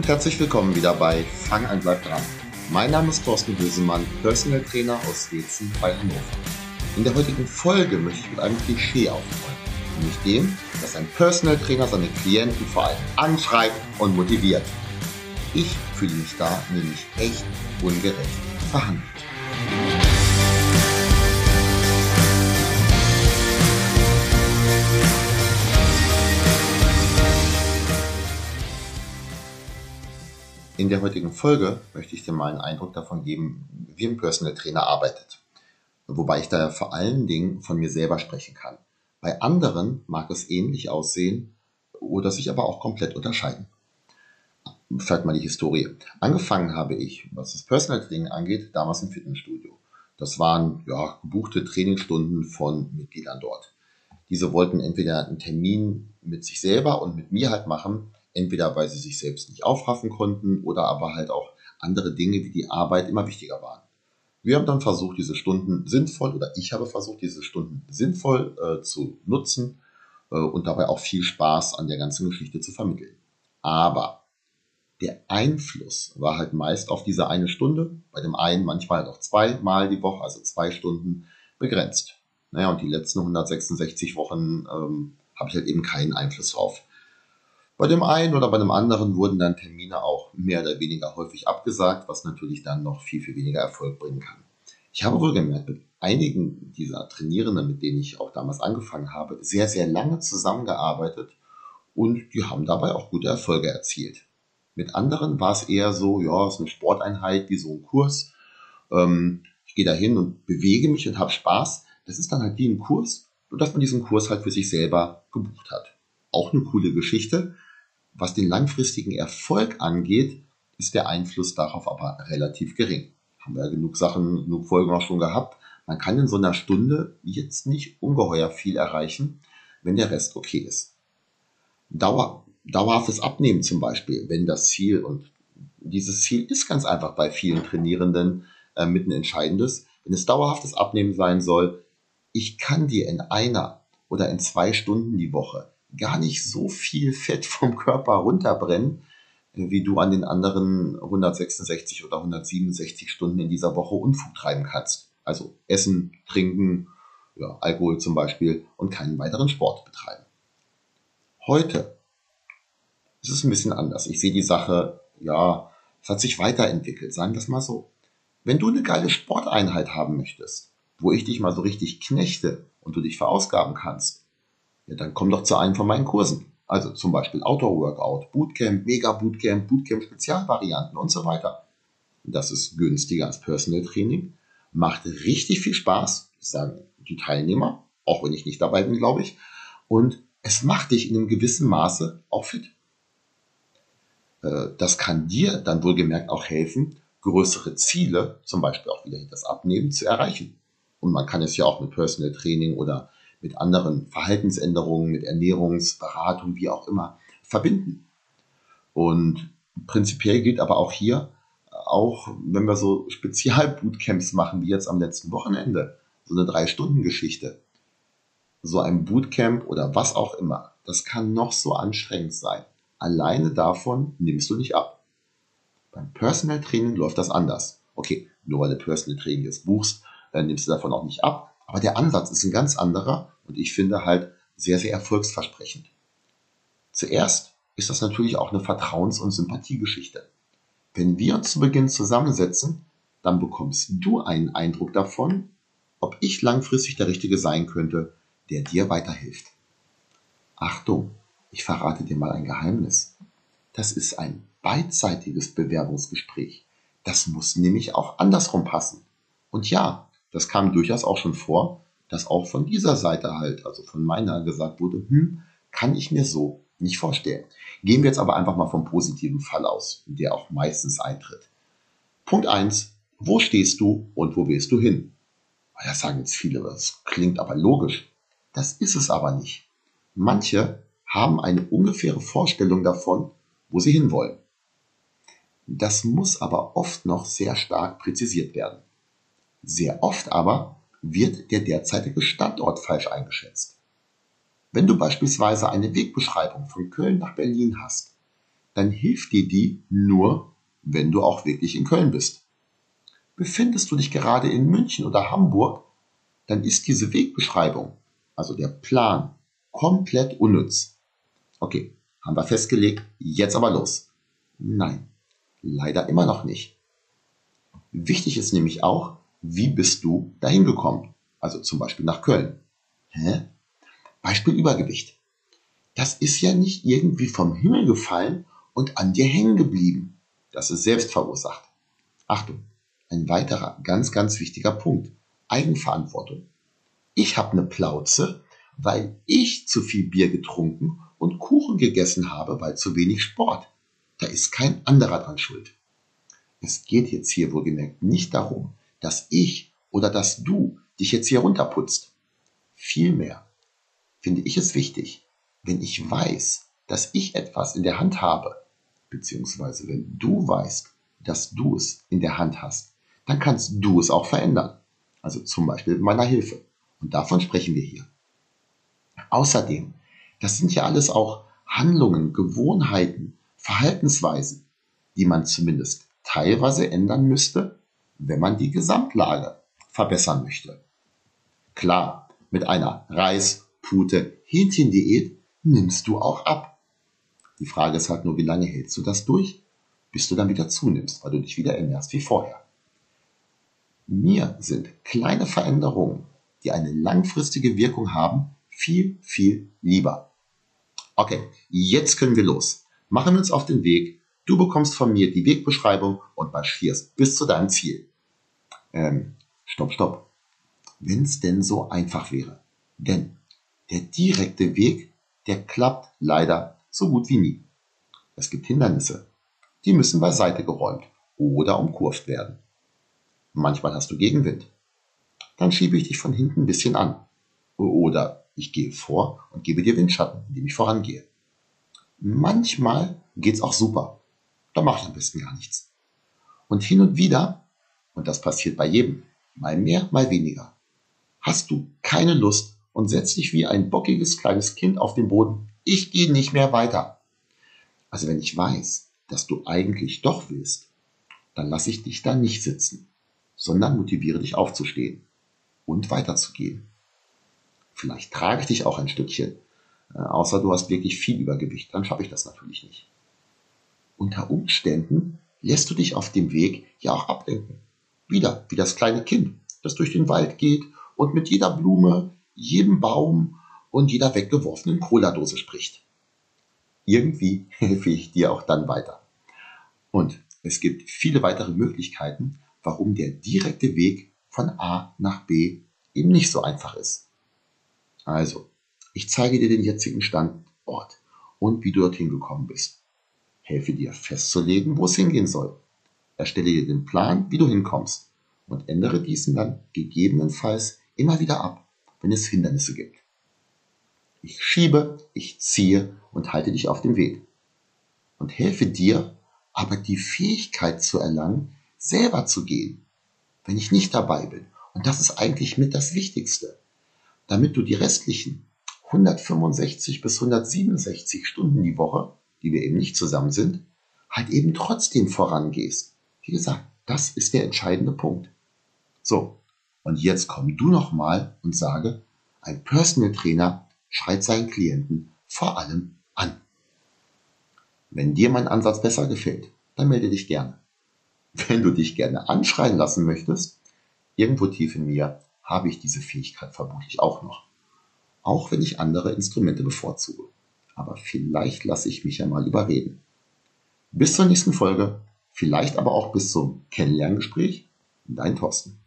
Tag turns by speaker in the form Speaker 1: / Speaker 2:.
Speaker 1: Und herzlich willkommen wieder bei Fang an, bleib dran. Mein Name ist Thorsten Bösemann, Personal Trainer aus Wetzen bei Hannover. In der heutigen Folge möchte ich mit einem Klischee aufräumen, nämlich dem, dass ein Personal Trainer seine Klienten vor allem anschreibt und motiviert. Ich fühle mich da nämlich echt ungerecht verhandelt. In der heutigen Folge möchte ich dir mal einen Eindruck davon geben, wie ein Personal Trainer arbeitet. Wobei ich da vor allen Dingen von mir selber sprechen kann. Bei anderen mag es ähnlich aussehen oder sich aber auch komplett unterscheiden. Vielleicht mal die Historie. Angefangen habe ich, was das Personal Training angeht, damals im Fitnessstudio. Das waren ja, gebuchte Trainingsstunden von Mitgliedern dort. Diese wollten entweder einen Termin mit sich selber und mit mir halt machen, entweder weil sie sich selbst nicht aufraffen konnten oder aber halt auch andere Dinge wie die Arbeit immer wichtiger waren. Wir haben dann versucht, diese Stunden sinnvoll, oder ich habe versucht, diese Stunden sinnvoll äh, zu nutzen äh, und dabei auch viel Spaß an der ganzen Geschichte zu vermitteln. Aber der Einfluss war halt meist auf diese eine Stunde, bei dem einen manchmal halt auch zweimal die Woche, also zwei Stunden begrenzt. Naja, und die letzten 166 Wochen ähm, habe ich halt eben keinen Einfluss drauf. Bei dem einen oder bei dem anderen wurden dann Termine auch mehr oder weniger häufig abgesagt, was natürlich dann noch viel, viel weniger Erfolg bringen kann. Ich habe wohl gemerkt, mit einigen dieser Trainierenden, mit denen ich auch damals angefangen habe, sehr, sehr lange zusammengearbeitet und die haben dabei auch gute Erfolge erzielt. Mit anderen war es eher so, ja, es ist eine Sporteinheit wie so ein Kurs. Ähm, ich gehe da hin und bewege mich und habe Spaß. Das ist dann halt wie ein Kurs, nur dass man diesen Kurs halt für sich selber gebucht hat. Auch eine coole Geschichte. Was den langfristigen Erfolg angeht, ist der Einfluss darauf aber relativ gering. Haben wir ja genug Sachen, genug Folgen auch schon gehabt. Man kann in so einer Stunde jetzt nicht ungeheuer viel erreichen, wenn der Rest okay ist. Dauer, dauerhaftes Abnehmen zum Beispiel, wenn das Ziel und dieses Ziel ist ganz einfach bei vielen Trainierenden äh, mit entscheidendes. Wenn es dauerhaftes Abnehmen sein soll, ich kann dir in einer oder in zwei Stunden die Woche gar nicht so viel Fett vom Körper runterbrennen, wie du an den anderen 166 oder 167 Stunden in dieser Woche Unfug treiben kannst. Also essen, trinken, ja, Alkohol zum Beispiel und keinen weiteren Sport betreiben. Heute ist es ein bisschen anders. Ich sehe die Sache, ja, es hat sich weiterentwickelt, sagen wir es mal so. Wenn du eine geile Sporteinheit haben möchtest, wo ich dich mal so richtig knechte und du dich verausgaben kannst, ja, dann komm doch zu einem von meinen Kursen. Also zum Beispiel Outdoor Workout, Bootcamp, Mega Bootcamp, Bootcamp Spezialvarianten und so weiter. Das ist günstiger als Personal Training, macht richtig viel Spaß, sagen die Teilnehmer, auch wenn ich nicht dabei bin, glaube ich. Und es macht dich in einem gewissen Maße auch fit. Äh, das kann dir dann wohlgemerkt auch helfen, größere Ziele, zum Beispiel auch wieder das Abnehmen, zu erreichen. Und man kann es ja auch mit Personal Training oder mit anderen Verhaltensänderungen, mit Ernährungsberatung, wie auch immer, verbinden. Und prinzipiell gilt aber auch hier, auch wenn wir so Spezialbootcamps machen, wie jetzt am letzten Wochenende, so eine Drei-Stunden-Geschichte, so ein Bootcamp oder was auch immer, das kann noch so anstrengend sein. Alleine davon nimmst du nicht ab. Beim Personal Training läuft das anders. Okay, nur weil du Personal Training jetzt buchst, dann nimmst du davon auch nicht ab. Aber der Ansatz ist ein ganz anderer und ich finde halt sehr, sehr erfolgsversprechend. Zuerst ist das natürlich auch eine Vertrauens- und Sympathiegeschichte. Wenn wir uns zu Beginn zusammensetzen, dann bekommst du einen Eindruck davon, ob ich langfristig der Richtige sein könnte, der dir weiterhilft. Achtung, ich verrate dir mal ein Geheimnis. Das ist ein beidseitiges Bewerbungsgespräch. Das muss nämlich auch andersrum passen. Und ja, das kam durchaus auch schon vor, dass auch von dieser Seite halt, also von meiner gesagt wurde, hm, kann ich mir so nicht vorstellen. Gehen wir jetzt aber einfach mal vom positiven Fall aus, der auch meistens eintritt. Punkt eins: Wo stehst du und wo willst du hin? Das sagen jetzt viele, das klingt aber logisch. Das ist es aber nicht. Manche haben eine ungefähre Vorstellung davon, wo sie hinwollen. Das muss aber oft noch sehr stark präzisiert werden. Sehr oft aber wird der derzeitige Standort falsch eingeschätzt. Wenn du beispielsweise eine Wegbeschreibung von Köln nach Berlin hast, dann hilft dir die nur, wenn du auch wirklich in Köln bist. Befindest du dich gerade in München oder Hamburg, dann ist diese Wegbeschreibung, also der Plan, komplett unnütz. Okay, haben wir festgelegt, jetzt aber los. Nein, leider immer noch nicht. Wichtig ist nämlich auch, wie bist du dahin gekommen? Also zum Beispiel nach Köln. Hä? Beispiel Übergewicht. Das ist ja nicht irgendwie vom Himmel gefallen und an dir hängen geblieben. Das ist selbst verursacht. Achtung, ein weiterer ganz, ganz wichtiger Punkt. Eigenverantwortung. Ich habe eine Plauze, weil ich zu viel Bier getrunken und Kuchen gegessen habe, weil zu wenig Sport. Da ist kein anderer dran schuld. Es geht jetzt hier wohlgemerkt nicht darum, dass ich oder dass du dich jetzt hier runterputzt. Vielmehr finde ich es wichtig, wenn ich weiß, dass ich etwas in der Hand habe, beziehungsweise wenn du weißt, dass du es in der Hand hast, dann kannst du es auch verändern. Also zum Beispiel mit meiner Hilfe. Und davon sprechen wir hier. Außerdem, das sind ja alles auch Handlungen, Gewohnheiten, Verhaltensweisen, die man zumindest teilweise ändern müsste, wenn man die Gesamtlage verbessern möchte. Klar, mit einer Reis-, Pute-, Hähnchendiät nimmst du auch ab. Die Frage ist halt nur, wie lange hältst du das durch, bis du dann wieder zunimmst, weil du dich wieder ernährst wie vorher. Mir sind kleine Veränderungen, die eine langfristige Wirkung haben, viel, viel lieber. Okay, jetzt können wir los. Machen wir uns auf den Weg. Du bekommst von mir die Wegbeschreibung und marschierst bis zu deinem Ziel. Ähm, stopp, stopp. Wenn es denn so einfach wäre. Denn der direkte Weg, der klappt leider so gut wie nie. Es gibt Hindernisse. Die müssen beiseite geräumt oder umkurvt werden. Manchmal hast du Gegenwind. Dann schiebe ich dich von hinten ein bisschen an. Oder ich gehe vor und gebe dir Windschatten, indem ich vorangehe. Manchmal geht's auch super. Da mache ich am besten gar nichts. Und hin und wieder, und das passiert bei jedem, mal mehr, mal weniger, hast du keine Lust und setzt dich wie ein bockiges kleines Kind auf den Boden. Ich gehe nicht mehr weiter. Also wenn ich weiß, dass du eigentlich doch willst, dann lasse ich dich da nicht sitzen sondern motiviere dich aufzustehen und weiterzugehen. Vielleicht trage ich dich auch ein Stückchen, äh, außer du hast wirklich viel Übergewicht, dann schaffe ich das natürlich nicht. Unter Umständen lässt du dich auf dem Weg ja auch ablenken. Wieder, wie das kleine Kind, das durch den Wald geht und mit jeder Blume, jedem Baum und jeder weggeworfenen Cola-Dose spricht. Irgendwie helfe ich dir auch dann weiter. Und es gibt viele weitere Möglichkeiten, warum der direkte Weg von A nach B eben nicht so einfach ist. Also, ich zeige dir den jetzigen Standort und wie du dorthin gekommen bist. Helfe dir festzulegen, wo es hingehen soll. Erstelle dir den Plan, wie du hinkommst und ändere diesen dann gegebenenfalls immer wieder ab, wenn es Hindernisse gibt. Ich schiebe, ich ziehe und halte dich auf dem Weg und helfe dir, aber die Fähigkeit zu erlangen, selber zu gehen, wenn ich nicht dabei bin. Und das ist eigentlich mit das Wichtigste. Damit du die restlichen 165 bis 167 Stunden die Woche, die wir eben nicht zusammen sind, halt eben trotzdem vorangehst. Wie gesagt, das ist der entscheidende Punkt. So, und jetzt komm du nochmal und sage, ein Personal Trainer schreit seinen Klienten vor allem an. Wenn dir mein Ansatz besser gefällt, dann melde dich gerne. Wenn du dich gerne anschreien lassen möchtest, irgendwo tief in mir habe ich diese Fähigkeit vermutlich auch noch. Auch wenn ich andere Instrumente bevorzuge. Aber vielleicht lasse ich mich ja mal überreden. Bis zur nächsten Folge, vielleicht aber auch bis zum Kennenlerngespräch. Dein Thorsten.